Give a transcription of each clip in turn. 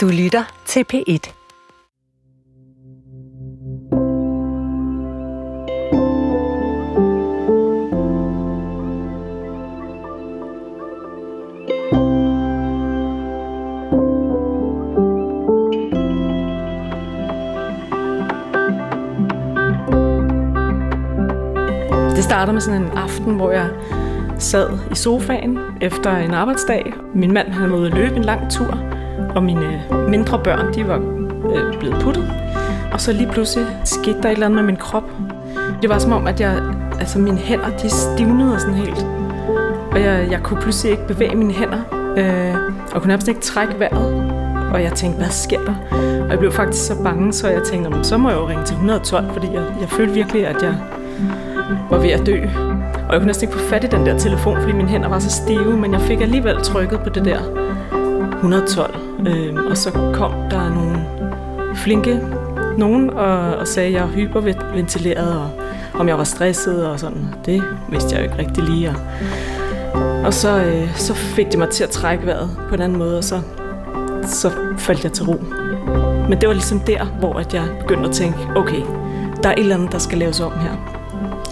Du lytter til P1. Det starter med sådan en aften, hvor jeg sad i sofaen efter en arbejdsdag. Min mand han var ude at løbe en lang tur, og mine mindre børn de var øh, blevet puttet. Og så lige pludselig skete der et eller andet med min krop. Det var som om, at jeg, altså mine hænder de stivnede sådan helt. Og jeg, jeg kunne pludselig ikke bevæge mine hænder, øh, og kunne nærmest ikke trække vejret. Og jeg tænkte, hvad sker der? Og jeg blev faktisk så bange, så jeg tænkte, så må jeg jo ringe til 112, fordi jeg, jeg følte virkelig, at jeg var ved at dø. Og jeg kunne næsten ikke få fat i den der telefon, fordi mine hænder var så stive, men jeg fik alligevel trykket på det der 112. Øh, og så kom der nogle flinke nogen og, og sagde, at jeg var hyperventileret, og om jeg var stresset og sådan. Det vidste jeg jo ikke rigtig lige. Og, og så, øh, så fik det mig til at trække vejret på en anden måde, og så, så faldt jeg til ro. Men det var ligesom der, hvor at jeg begyndte at tænke, okay, der er et eller andet, der skal laves om her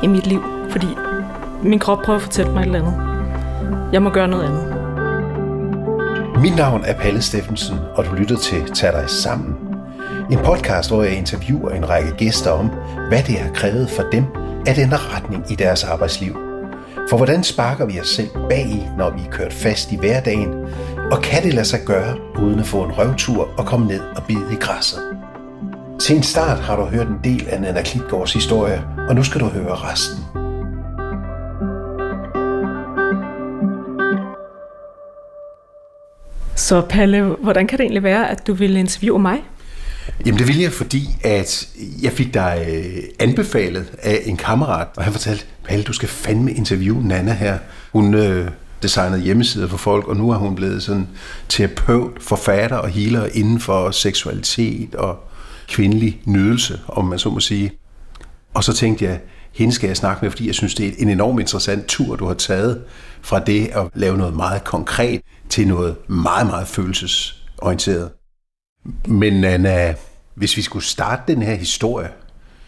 i mit liv, fordi min krop prøver at fortælle mig et eller andet. Jeg må gøre noget andet. Mit navn er Palle Steffensen, og du lytter til Tag dig sammen. En podcast, hvor jeg interviewer en række gæster om, hvad det har krævet for dem at ændre retning i deres arbejdsliv. For hvordan sparker vi os selv bag i, når vi er kørt fast i hverdagen, og kan det lade sig gøre, uden at få en røvtur og komme ned og bide i græsset? Til en start har du hørt en del af Nana Klitgaards historie, og nu skal du høre resten. Så Palle, hvordan kan det egentlig være, at du ville interviewe mig? Jamen det ville jeg, fordi at jeg fik dig øh, anbefalet af en kammerat, og han fortalte, Palle, du skal fandme interviewe Nana her. Hun øh, designede hjemmesider for folk, og nu er hun blevet sådan terapeut, forfatter og healer inden for seksualitet og kvindelig nydelse, om man så må sige. Og så tænkte jeg, hende skal jeg snakke med, fordi jeg synes, det er en enormt interessant tur, du har taget fra det at lave noget meget konkret til noget meget, meget følelsesorienteret. Men Anna, hvis vi skulle starte den her historie,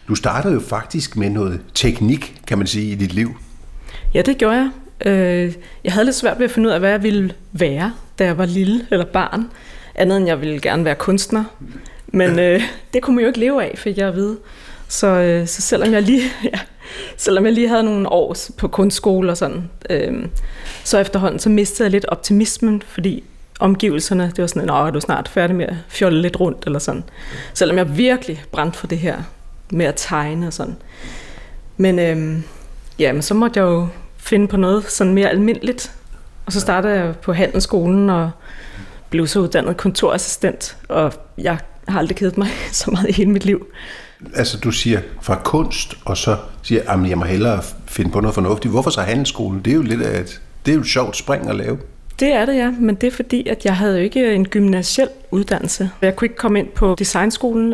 du startede jo faktisk med noget teknik, kan man sige, i dit liv. Ja, det gjorde jeg. Øh, jeg havde lidt svært ved at finde ud af, hvad jeg ville være, da jeg var lille eller barn. Andet end jeg ville gerne være kunstner. Men øh, det kunne man jo ikke leve af, fik jeg at vide. Så, øh, så selvom, jeg lige, ja, selvom jeg lige havde nogle år på kunstskole og sådan, øh, så efterhånden så mistede jeg lidt optimismen, fordi omgivelserne, det var sådan, at er du snart færdig med at fjolle lidt rundt eller sådan. Selvom jeg virkelig brændte for det her med at tegne og sådan. Men øh, ja, men så måtte jeg jo finde på noget sådan mere almindeligt. Og så startede jeg på handelsskolen og blev så uddannet kontorassistent, og jeg har aldrig kedet mig så meget i hele mit liv. Altså du siger fra kunst, og så siger at jeg må hellere finde på noget fornuftigt. Hvorfor så handelsskolen? Det er jo lidt af et, det er jo et sjovt spring at lave. Det er det, ja. Men det er fordi, at jeg havde jo ikke en gymnasiel uddannelse. Jeg kunne ikke komme ind på designskolen.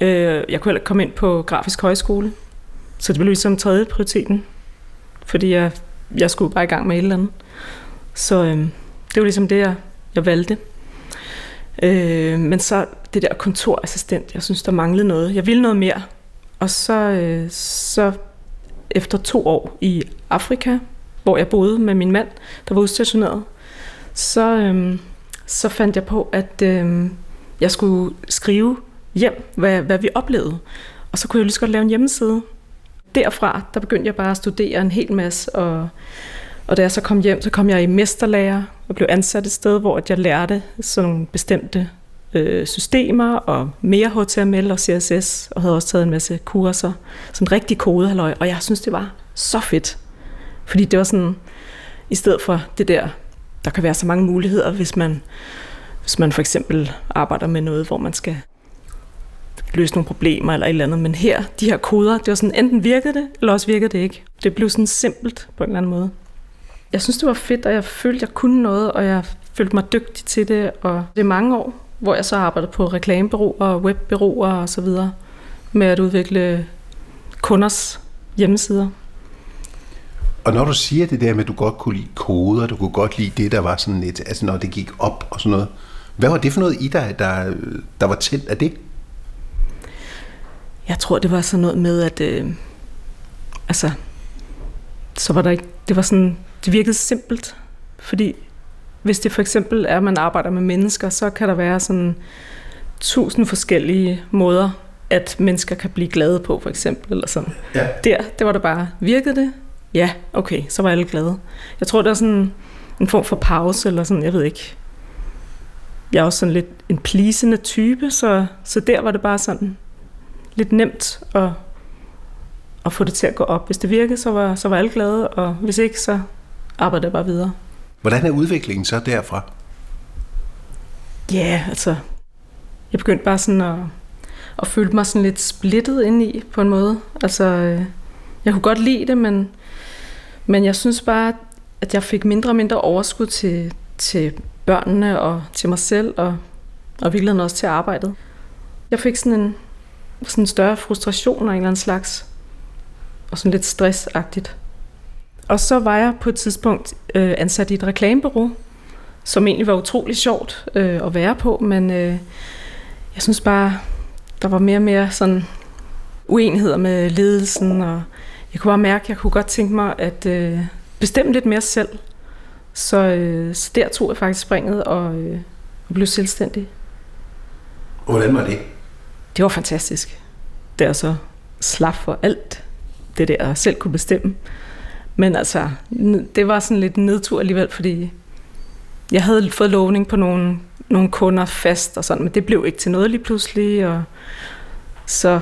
Øh, jeg kunne heller ikke komme ind på grafisk højskole. Så det blev ligesom tredje prioriteten. Fordi jeg, jeg skulle bare i gang med et eller andet. Så øh, det var ligesom det, jeg, jeg valgte. Øh, men så det der kontorassistent, jeg synes, der manglede noget. Jeg ville noget mere. Og så, øh, så efter to år i Afrika, hvor jeg boede med min mand, der var udstationeret, så, øh, så fandt jeg på, at øh, jeg skulle skrive hjem, hvad, hvad vi oplevede. Og så kunne jeg lige så godt lave en hjemmeside. Derfra, der begyndte jeg bare at studere en hel masse, og, og da jeg så kom hjem, så kom jeg i mesterlærer og blev ansat et sted, hvor jeg lærte sådan nogle bestemte øh, systemer og mere HTML og CSS, og havde også taget en masse kurser, sådan rigtig kodehalløj, og jeg synes, det var så fedt. Fordi det var sådan, i stedet for det der, der kan være så mange muligheder, hvis man, hvis man for eksempel arbejder med noget, hvor man skal løse nogle problemer eller et eller andet. Men her, de her koder, det var sådan, enten virkede det, eller også virkede det ikke. Det blev sådan simpelt på en eller anden måde. Jeg synes, det var fedt, og jeg følte, jeg kunne noget, og jeg følte mig dygtig til det. Og det er mange år, hvor jeg så arbejder på reklamebureauer og webbureauer og så videre, med at udvikle kunders hjemmesider. Og når du siger det der med, at du godt kunne lide koder, du kunne godt lide det, der var sådan lidt, altså når det gik op og sådan noget, Hvad var det for noget i dig, der, der var tændt af det? Jeg tror, det var sådan noget med, at øh, altså, så var der ikke, det var sådan, det virkede simpelt, fordi hvis det for eksempel er, at man arbejder med mennesker, så kan der være sådan tusind forskellige måder, at mennesker kan blive glade på, for eksempel, eller sådan. Ja. Der, det var det bare, virkede det? Ja, okay, så var alle glade. Jeg tror, der er sådan en form for pause, eller sådan, jeg ved ikke. Jeg er også sådan lidt en plisende type, så, så der var det bare sådan lidt nemt at, at få det til at gå op. Hvis det virkede, så var, så var alle glade, og hvis ikke, så arbejdede jeg bare videre. Hvordan er udviklingen så derfra? Ja, yeah, altså, jeg begyndte bare sådan at, at føle mig sådan lidt splittet ind i på en måde. Altså, øh, jeg kunne godt lide det, men, men jeg synes bare, at jeg fik mindre og mindre overskud til, til børnene og til mig selv, og, og virkelig også til arbejdet. Jeg fik sådan en, sådan en større frustration af en eller anden slags, og sådan lidt stressagtigt. Og så var jeg på et tidspunkt øh, ansat i et reklamebureau, som egentlig var utrolig sjovt øh, at være på, men øh, jeg synes bare, der var mere og mere sådan uenigheder med ledelsen, og jeg kunne bare mærke, at jeg kunne godt tænke mig at øh, bestemme lidt mere selv. Så, øh, så der tog jeg faktisk springet og, øh, og blev selvstændig. Hvordan var det? Det var fantastisk. Det er så slap for alt det der, jeg selv kunne bestemme. Men altså, det var sådan lidt nedtur alligevel, fordi jeg havde fået lovning på nogle, nogle kunder fast og sådan, men det blev ikke til noget lige pludselig, og så,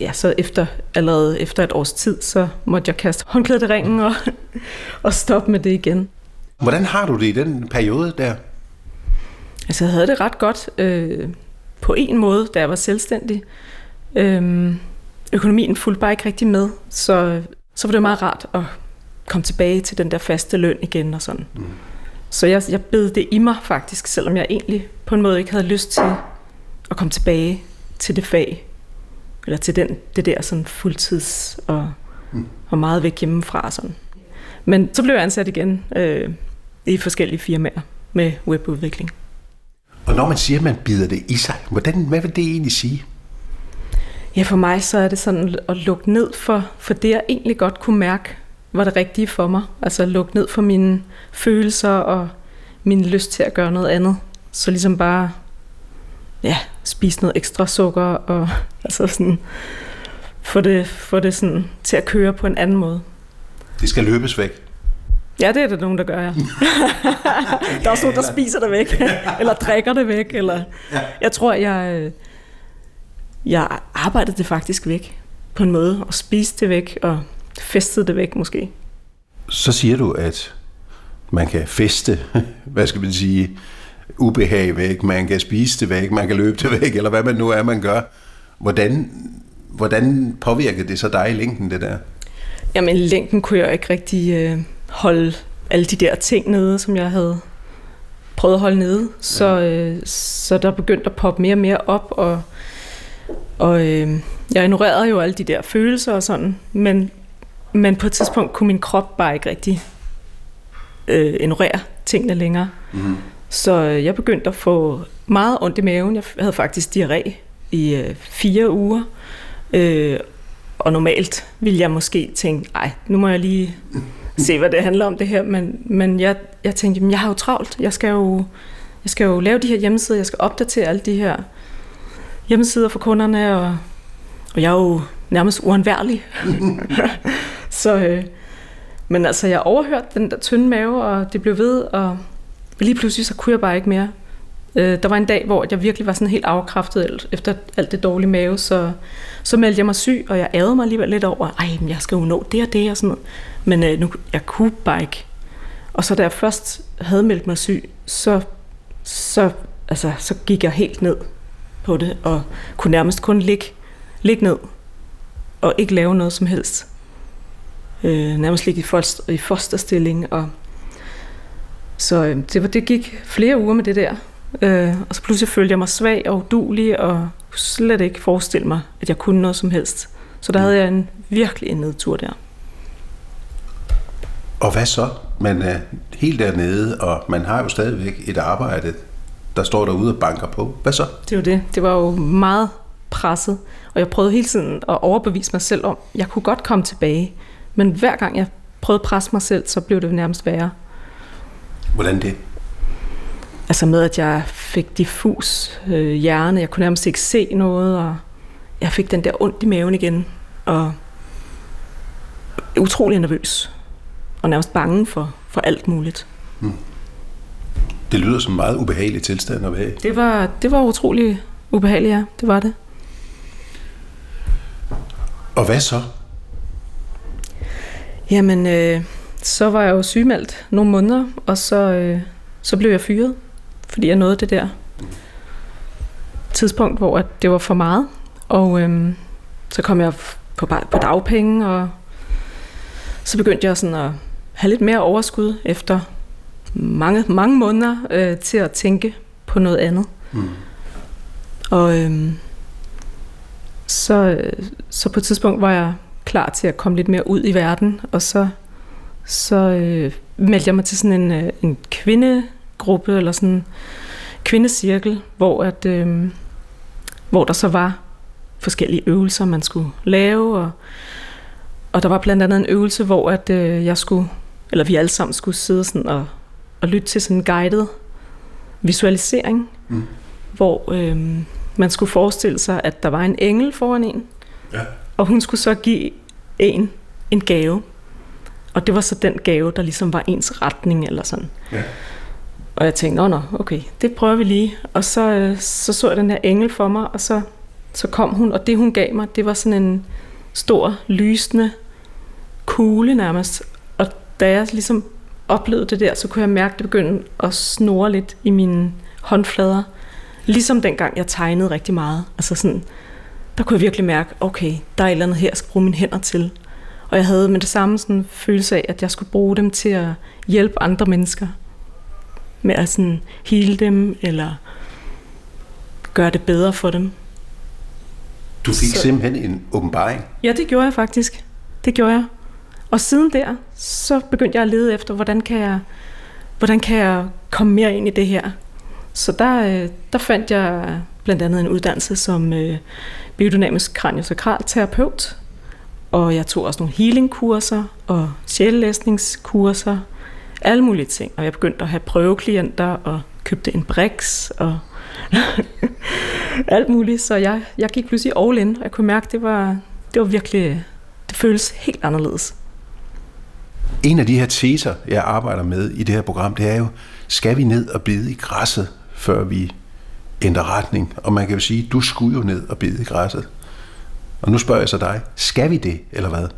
ja, så efter, allerede efter et års tid, så måtte jeg kaste håndklædet i ringen og, og stoppe med det igen. Hvordan har du det i den periode der? Altså, jeg havde det ret godt øh, på en måde, da jeg var selvstændig. Øh, økonomien fulgte bare ikke rigtig med, så så var det meget rart at komme tilbage til den der faste løn igen og sådan. Mm. Så jeg, jeg bed det i mig faktisk, selvom jeg egentlig på en måde ikke havde lyst til at komme tilbage til det fag, eller til den, det der sådan fuldtids og, mm. og meget væk hjemmefra. Sådan. Men så blev jeg ansat igen øh, i forskellige firmaer med webudvikling. Og når man siger, at man bider det i sig, hvordan, hvad vil det egentlig sige? Ja, for mig så er det sådan at lukke ned for, for det, jeg egentlig godt kunne mærke, var det rigtige for mig. Altså lukke ned for mine følelser og min lyst til at gøre noget andet. Så ligesom bare ja, spise noget ekstra sukker og altså sådan, få det, få det sådan til at køre på en anden måde. Det skal løbes væk. Ja, det er der nogen, der gør, ja. der er også nogen, der spiser det væk, eller drikker det væk. Eller... Jeg tror, jeg, øh, jeg arbejdede det faktisk væk på en måde, og spiste det væk, og festede det væk måske. Så siger du, at man kan feste, hvad skal man sige, ubehag væk, man kan spise det væk, man kan løbe det væk, eller hvad man nu er, man gør. Hvordan, hvordan påvirker det så dig i længden, det der? Jamen, i længden kunne jeg ikke rigtig øh, holde alle de der ting nede, som jeg havde prøvet at holde nede. Så, øh, så der begyndte at poppe mere og mere op, og og øh, jeg ignorerede jo alle de der følelser og sådan, men, men på et tidspunkt kunne min krop bare ikke rigtig øh, ignorere tingene længere. Mm. Så øh, jeg begyndte at få meget ondt i maven. Jeg havde faktisk diarré i øh, fire uger. Øh, og normalt ville jeg måske tænke, nej, nu må jeg lige se, hvad det handler om det her. Men, men jeg, jeg tænkte, jamen, jeg har jo travlt. Jeg skal jo, jeg skal jo lave de her hjemmesider, jeg skal opdatere alle de her hjemmesider for kunderne, og, og jeg er jo nærmest uanværlig. så, øh, men altså, jeg overhørte den der tynde mave, og det blev ved, og lige pludselig så kunne jeg bare ikke mere. Øh, der var en dag, hvor jeg virkelig var sådan helt afkræftet efter alt det dårlige mave, så, så meldte jeg mig syg, og jeg ærede mig alligevel lidt over, ej, men jeg skal jo nå det og det og sådan noget. Men øh, nu, jeg kunne bare ikke. Og så da jeg først havde meldt mig syg, så, så, altså, så gik jeg helt ned på det, og kunne nærmest kun ligge, ligge ned, og ikke lave noget som helst. Øh, nærmest ligge i, foster, i fosterstilling, og så øh, det, var, det gik flere uger med det der, øh, og så pludselig følte jeg mig svag og udulig, og kunne slet ikke forestille mig, at jeg kunne noget som helst. Så der havde jeg en virkelig en nedtur der. Og hvad så? Man er helt dernede, og man har jo stadigvæk et arbejde, der står derude og banker på. Hvad så? Det var det. Det var jo meget presset, og jeg prøvede hele tiden at overbevise mig selv om, at jeg kunne godt komme tilbage. Men hver gang jeg prøvede at presse mig selv, så blev det nærmest værre. Hvordan det? Altså med, at jeg fik diffus øh, hjerne, jeg kunne nærmest ikke se noget, og jeg fik den der ondt i maven igen, og utrolig nervøs, og nærmest bange for, for alt muligt. Hmm. Det lyder som en meget ubehagelig tilstand at være Det var, det var utrolig ubehageligt, ja. Det var det. Og hvad så? Jamen, øh, så var jeg jo sygemeldt nogle måneder, og så, øh, så blev jeg fyret, fordi jeg nåede det der tidspunkt, hvor at det var for meget. Og øh, så kom jeg på, på dagpenge, og så begyndte jeg sådan at have lidt mere overskud efter mange, mange måneder øh, til at tænke på noget andet. Mm. Og øh, så, så på et tidspunkt var jeg klar til at komme lidt mere ud i verden, og så, så øh, meldte jeg mig til sådan en, øh, en kvindegruppe, eller sådan en kvindecirkel, hvor, at, øh, hvor der så var forskellige øvelser, man skulle lave, og, og der var blandt andet en øvelse, hvor at, øh, jeg skulle, eller vi alle sammen skulle sidde sådan og, og lytte til sådan en guided visualisering, mm. hvor øh, man skulle forestille sig, at der var en engel foran en, ja. og hun skulle så give en en gave. Og det var så den gave, der ligesom var ens retning eller sådan. Ja. Og jeg tænkte, nå nå, okay, det prøver vi lige. Og så, øh, så så jeg den her engel for mig, og så, så kom hun, og det hun gav mig, det var sådan en stor, lysende kugle nærmest. Og da jeg ligesom oplevede det der, så kunne jeg mærke, at det begyndte at snore lidt i mine håndflader. Ligesom dengang jeg tegnede rigtig meget. Altså sådan, der kunne jeg virkelig mærke, okay, der er et eller andet her, jeg skal bruge mine hænder til. Og jeg havde med det samme sådan en følelse af, at jeg skulle bruge dem til at hjælpe andre mennesker. Med at sådan hele dem, eller gøre det bedre for dem. Du fik så, simpelthen en åbenbaring? Ja, det gjorde jeg faktisk. Det gjorde jeg. Og siden der, så begyndte jeg at lede efter, hvordan kan jeg, hvordan kan jeg komme mere ind i det her. Så der, øh, der fandt jeg blandt andet en uddannelse som øh, biodynamisk kraniosakral terapeut, og jeg tog også nogle healingkurser og sjællæsningskurser, alle mulige ting. Og jeg begyndte at have prøveklienter og købte en Brix og alt muligt. Så jeg, jeg gik pludselig all in, og jeg kunne mærke, at det var, det var virkelig, det føles helt anderledes. En af de her teser, jeg arbejder med i det her program, det er jo, skal vi ned og bide i græsset, før vi ændrer retning? Og man kan jo sige, du skulle jo ned og bide i græsset. Og nu spørger jeg så dig, skal vi det, eller hvad?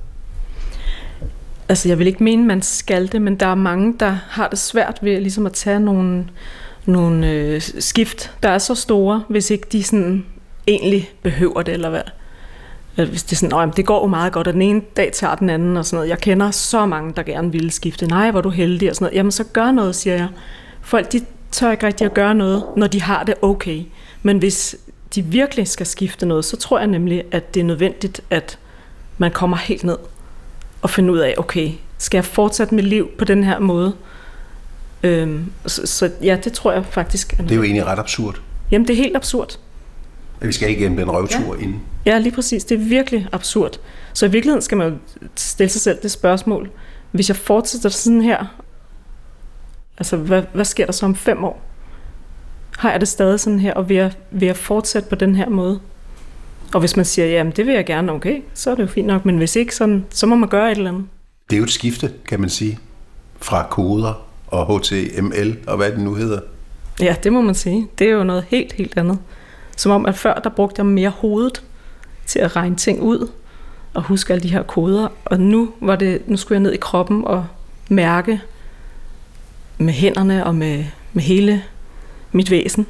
Altså, jeg vil ikke mene, man skal det, men der er mange, der har det svært ved ligesom at tage nogle, nogle øh, skift, der er så store, hvis ikke de sådan egentlig behøver det, eller hvad. Hvis det er sådan, det går jo meget godt, og den ene dag tager den anden, og sådan noget. Jeg kender så mange, der gerne vil skifte. Nej, hvor du heldig, og sådan noget. Jamen, så gør noget, siger jeg. Folk, de tør ikke rigtig at gøre noget, når de har det okay. Men hvis de virkelig skal skifte noget, så tror jeg nemlig, at det er nødvendigt, at man kommer helt ned og finder ud af, okay, skal jeg fortsætte mit liv på den her måde? Øhm, så, så ja, det tror jeg faktisk. Er det er jo egentlig ret absurd. Jamen, det er helt absurd. At vi skal igennem den røvtur ja. inden. Ja, lige præcis. Det er virkelig absurd. Så i virkeligheden skal man stille sig selv det spørgsmål. Hvis jeg fortsætter sådan her, altså hvad, hvad sker der så om fem år? Har jeg det stadig sådan her, og vil jeg, vil jeg fortsætte på den her måde? Og hvis man siger, jamen det vil jeg gerne, okay, så er det jo fint nok, men hvis ikke, sådan, så må man gøre et eller andet. Det er jo et skifte, kan man sige, fra koder og HTML og hvad det nu hedder. Ja, det må man sige. Det er jo noget helt, helt andet. Som om, at før der brugte jeg mere hovedet til at regne ting ud og huske alle de her koder. Og nu, var det, nu skulle jeg ned i kroppen og mærke med hænderne og med, med hele mit væsen.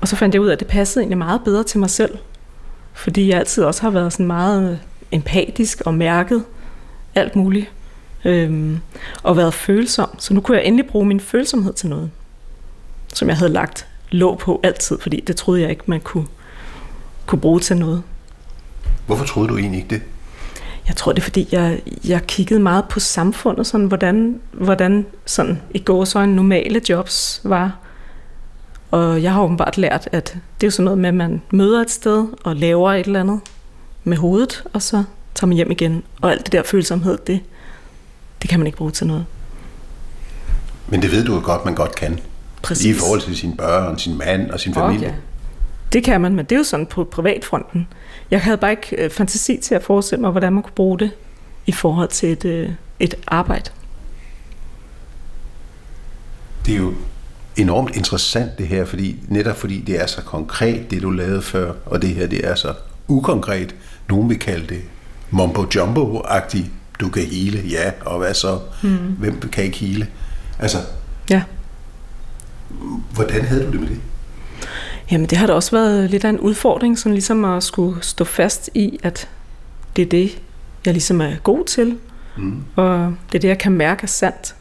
Og så fandt jeg ud af, at det passede egentlig meget bedre til mig selv. Fordi jeg altid også har været sådan meget øh, empatisk og mærket alt muligt. Øhm, og været følsom. Så nu kunne jeg endelig bruge min følsomhed til noget. Som jeg havde lagt låg på altid, fordi det troede jeg ikke, man kunne, kunne bruge til noget. Hvorfor troede du egentlig ikke det? Jeg tror, det er, fordi jeg, jeg kiggede meget på samfundet, sådan, hvordan, hvordan sådan, i går så en normale jobs var. Og jeg har åbenbart lært, at det er jo sådan noget med, at man møder et sted og laver et eller andet med hovedet, og så tager man hjem igen. Og alt det der følsomhed, det, det kan man ikke bruge til noget. Men det ved du jo godt, man godt kan. Præcis. I forhold til sine børn, sin mand og sin familie. Okay. Det kan man, men det er jo sådan på privatfronten. Jeg havde bare ikke øh, fantasi til at forestille mig, hvordan man kunne bruge det i forhold til et, øh, et arbejde. Det er jo enormt interessant det her, fordi, netop fordi det er så konkret, det du lavede før, og det her det er så ukonkret. Nogen vil kalde det mumbo-jumbo-agtigt. Du kan hele, ja, og hvad så? Mm. Hvem kan ikke hele? Altså, Ja. Hvordan havde du det med det? Jamen det har da også været lidt af en udfordring, sådan ligesom at skulle stå fast i, at det er det, jeg ligesom er god til, Mm. og det er det, jeg kan mærke er sandt.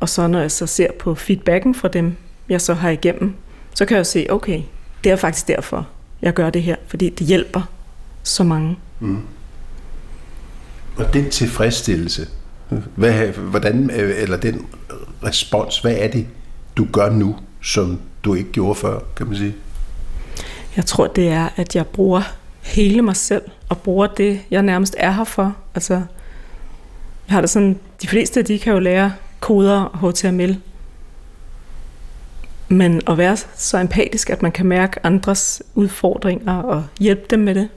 Og så når jeg så ser på feedbacken fra dem, jeg så har igennem, så kan jeg jo se, okay, det er faktisk derfor, jeg gør det her, fordi det hjælper så mange. Mm. Og den tilfredsstillelse, hvad, hvordan, øh, eller den respons, hvad er det, du gør nu, som du ikke gjorde før, kan man sige? Jeg tror, det er, at jeg bruger hele mig selv, og bruger det, jeg nærmest er her for. Altså, jeg har det sådan, de fleste, de kan jo lære koder og HTML. Men at være så empatisk, at man kan mærke andres udfordringer og hjælpe dem med det,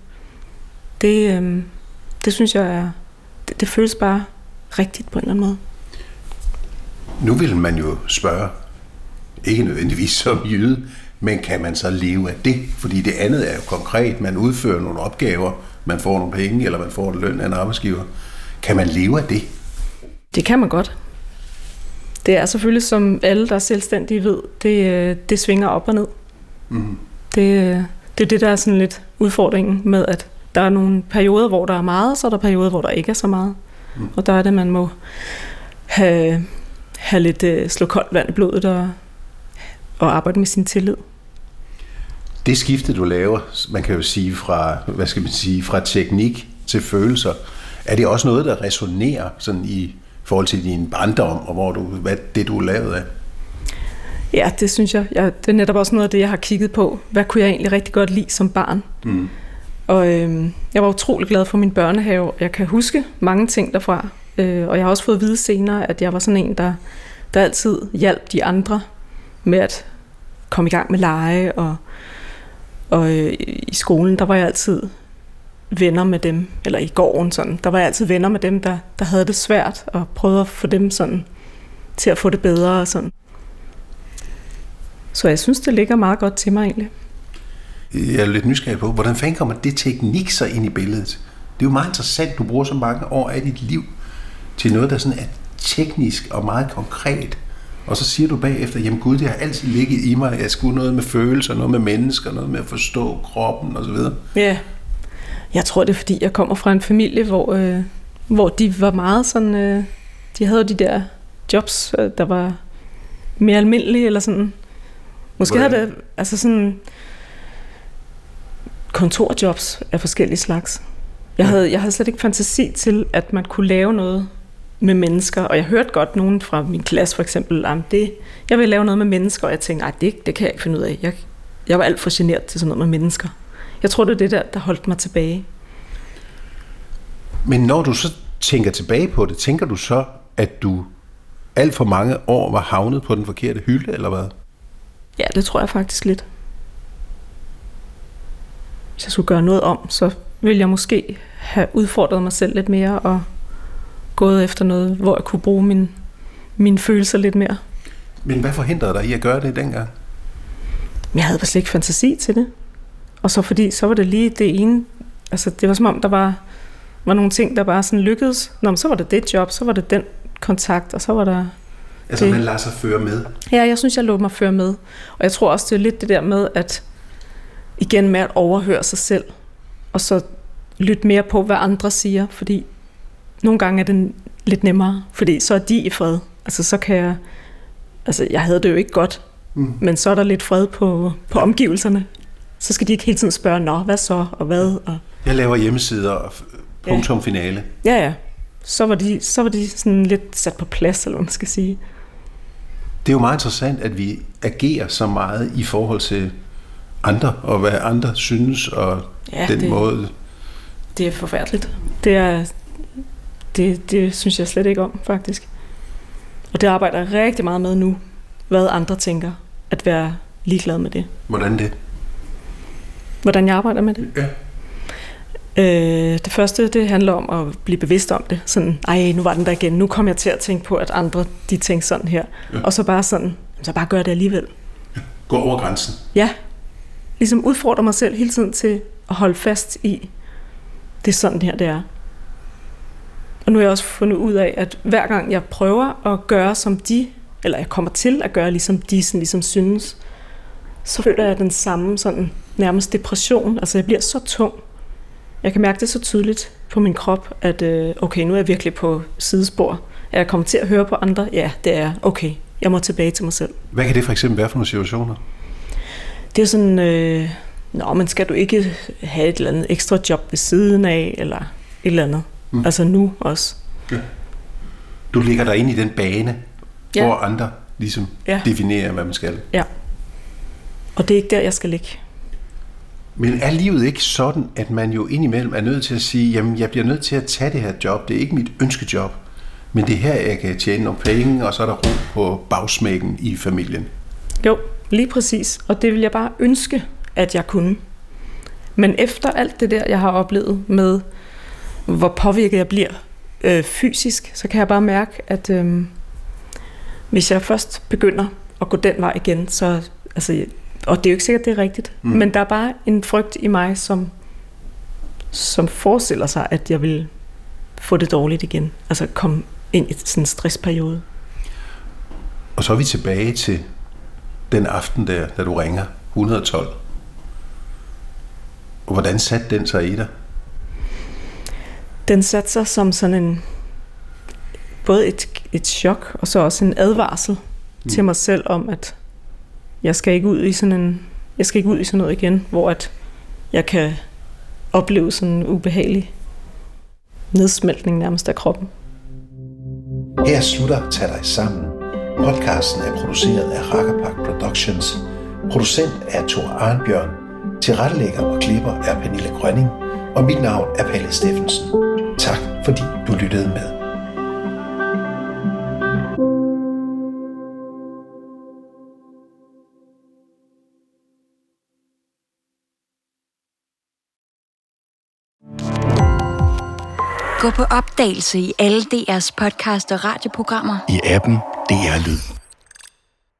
det, øhm, det synes jeg er, det, det føles bare rigtigt på en eller anden måde. Nu vil man jo spørge, ikke nødvendigvis som jøde, men kan man så leve af det? Fordi det andet er jo konkret, man udfører nogle opgaver, man får nogle penge, eller man får en løn af en arbejdsgiver. Kan man leve af det? Det kan man godt. Det er selvfølgelig, som alle, der er selvstændige ved, det, øh, det svinger op og ned. Mm. Det, øh, det er det, der er sådan lidt udfordringen med, at der er nogle perioder, hvor der er meget, så er der perioder, hvor der ikke er så meget. Mm. Og der er det, man må have, have lidt uh, slå koldt vand i blodet og, og arbejde med sin tillid. Det skifte, du laver, man kan jo sige fra, hvad skal man sige, fra teknik til følelser, er det også noget, der resonerer sådan i forhold til din barndom, og hvor du, hvad det du er lavet af? Ja, det synes jeg. jeg. Det er netop også noget af det, jeg har kigget på. Hvad kunne jeg egentlig rigtig godt lide som barn? Mm. Og øh, jeg var utrolig glad for min børnehave. Jeg kan huske mange ting derfra. Øh, og jeg har også fået at vide senere, at jeg var sådan en, der, der altid hjalp de andre med at komme i gang med lege. Og, og øh, i skolen, der var jeg altid venner med dem, eller i gården sådan, der var jeg altid venner med dem, der, der havde det svært, og prøvede at få dem sådan til at få det bedre og sådan. Så jeg synes, det ligger meget godt til mig egentlig. Jeg er lidt nysgerrig på, hvordan fanden kommer det teknik så ind i billedet? Det er jo meget interessant, du bruger så mange år af dit liv til noget, der sådan er teknisk og meget konkret. Og så siger du bagefter, jamen gud, det har altid ligget i mig, jeg skulle noget med følelser, noget med mennesker, noget med at forstå kroppen osv. Ja, jeg tror det er fordi, jeg kommer fra en familie, hvor, øh, hvor de var meget sådan, øh, de havde jo de der jobs, øh, der var mere almindelige, eller sådan. Måske Hvordan? havde det, altså sådan, kontorjobs af forskellige slags. Jeg havde, jeg havde slet ikke fantasi til, at man kunne lave noget med mennesker, og jeg hørte godt nogen fra min klasse for eksempel, om det, jeg vil lave noget med mennesker, og jeg tænkte, nej, det, det kan jeg ikke finde ud af. Jeg, jeg var alt for generet til sådan noget med mennesker. Jeg tror, det er det der, der holdt mig tilbage. Men når du så tænker tilbage på det, tænker du så, at du alt for mange år var havnet på den forkerte hylde, eller hvad? Ja, det tror jeg faktisk lidt. Hvis jeg skulle gøre noget om, så ville jeg måske have udfordret mig selv lidt mere og gået efter noget, hvor jeg kunne bruge min, mine følelser lidt mere. Men hvad forhindrede dig i at gøre det dengang? Jeg havde bare slet ikke fantasi til det. Og så fordi, så var det lige det ene, altså det var som om, der var, var nogle ting, der bare sådan lykkedes. Nå, men så var det det job, så var det den kontakt, og så var der Altså, Det- man lader sig føre med. Ja, jeg synes, jeg lå mig føre med. Og jeg tror også, det er lidt det der med, at igen med at overhøre sig selv, og så lytte mere på, hvad andre siger, fordi nogle gange er det lidt nemmere, fordi så er de i fred. Altså så kan jeg, altså jeg havde det jo ikke godt, Mm. men så er der lidt fred på, på omgivelserne. Så skal de ikke hele tiden spørge, nå, hvad så, og hvad, og Jeg laver hjemmesider punktum finale. ja, ja. Så var de, så var de sådan lidt sat på plads, eller hvad man skal sige. Det er jo meget interessant, at vi agerer så meget i forhold til andre, og hvad andre synes, og ja, den det, måde... Det er forfærdeligt. Det, er, det, det synes jeg slet ikke om, faktisk. Og det arbejder jeg rigtig meget med nu, hvad andre tænker, at være ligeglad med det. Hvordan det? Hvordan jeg arbejder med det? Ja. Øh, det første, det handler om at blive bevidst om det. Sådan, ej, nu var den der igen. Nu kom jeg til at tænke på, at andre, de tænker sådan her. Ja. Og så bare sådan, så bare gør det alligevel. Ja. Gå over grænsen. Ja. Ligesom udfordre mig selv hele tiden til at holde fast i, det er sådan her, det er. Og nu har jeg også fundet ud af, at hver gang jeg prøver at gøre som de, eller jeg kommer til at gøre ligesom de sådan ligesom synes, så føler jeg den samme sådan nærmest depression. Altså jeg bliver så tung. Jeg kan mærke det så tydeligt på min krop, at øh, okay, nu er jeg virkelig på sidespor. Er jeg kommer til at høre på andre? Ja, det er okay. Jeg må tilbage til mig selv. Hvad kan det for eksempel være for nogle situationer? Det er sådan, øh, nå, men skal du ikke have et eller andet ekstra job ved siden af, eller et eller andet. Mm. Altså nu også. Ja. Du ligger der ind i den bane, ja. hvor andre ligesom ja. definerer, hvad man skal. Ja. Og det er ikke der, jeg skal ligge. Men er livet ikke sådan, at man jo indimellem er nødt til at sige, jamen jeg bliver nødt til at tage det her job, det er ikke mit ønskejob, men det er her, jeg kan tjene nogle penge, og så er der ro på bagsmækken i familien. Jo, lige præcis. Og det vil jeg bare ønske, at jeg kunne. Men efter alt det der, jeg har oplevet med, hvor påvirket jeg bliver øh, fysisk, så kan jeg bare mærke, at øh, hvis jeg først begynder at gå den vej igen, så altså, og det er jo ikke sikkert, det er rigtigt, mm. men der er bare en frygt i mig, som, som forestiller sig, at jeg vil få det dårligt igen. Altså komme ind i sådan en stressperiode. Og så er vi tilbage til den aften der, da du ringer 112. Og hvordan satte den sig i dig? Den satte sig som sådan en både et, et chok og så også en advarsel mm. til mig selv om, at jeg skal ikke ud i sådan en, jeg skal ikke ud i sådan noget igen, hvor at jeg kan opleve sådan en ubehagelig nedsmeltning nærmest af kroppen. Her slutter Tag dig sammen. Podcasten er produceret af Rakkerpark Productions. Producent er Thor Arnbjørn. Tilrettelægger og klipper er Pernille Grønning. Og mit navn er Palle Steffensen. Tak fordi du lyttede med. Gå på opdagelse i alle DR's podcast og radioprogrammer. I appen DR Lyd.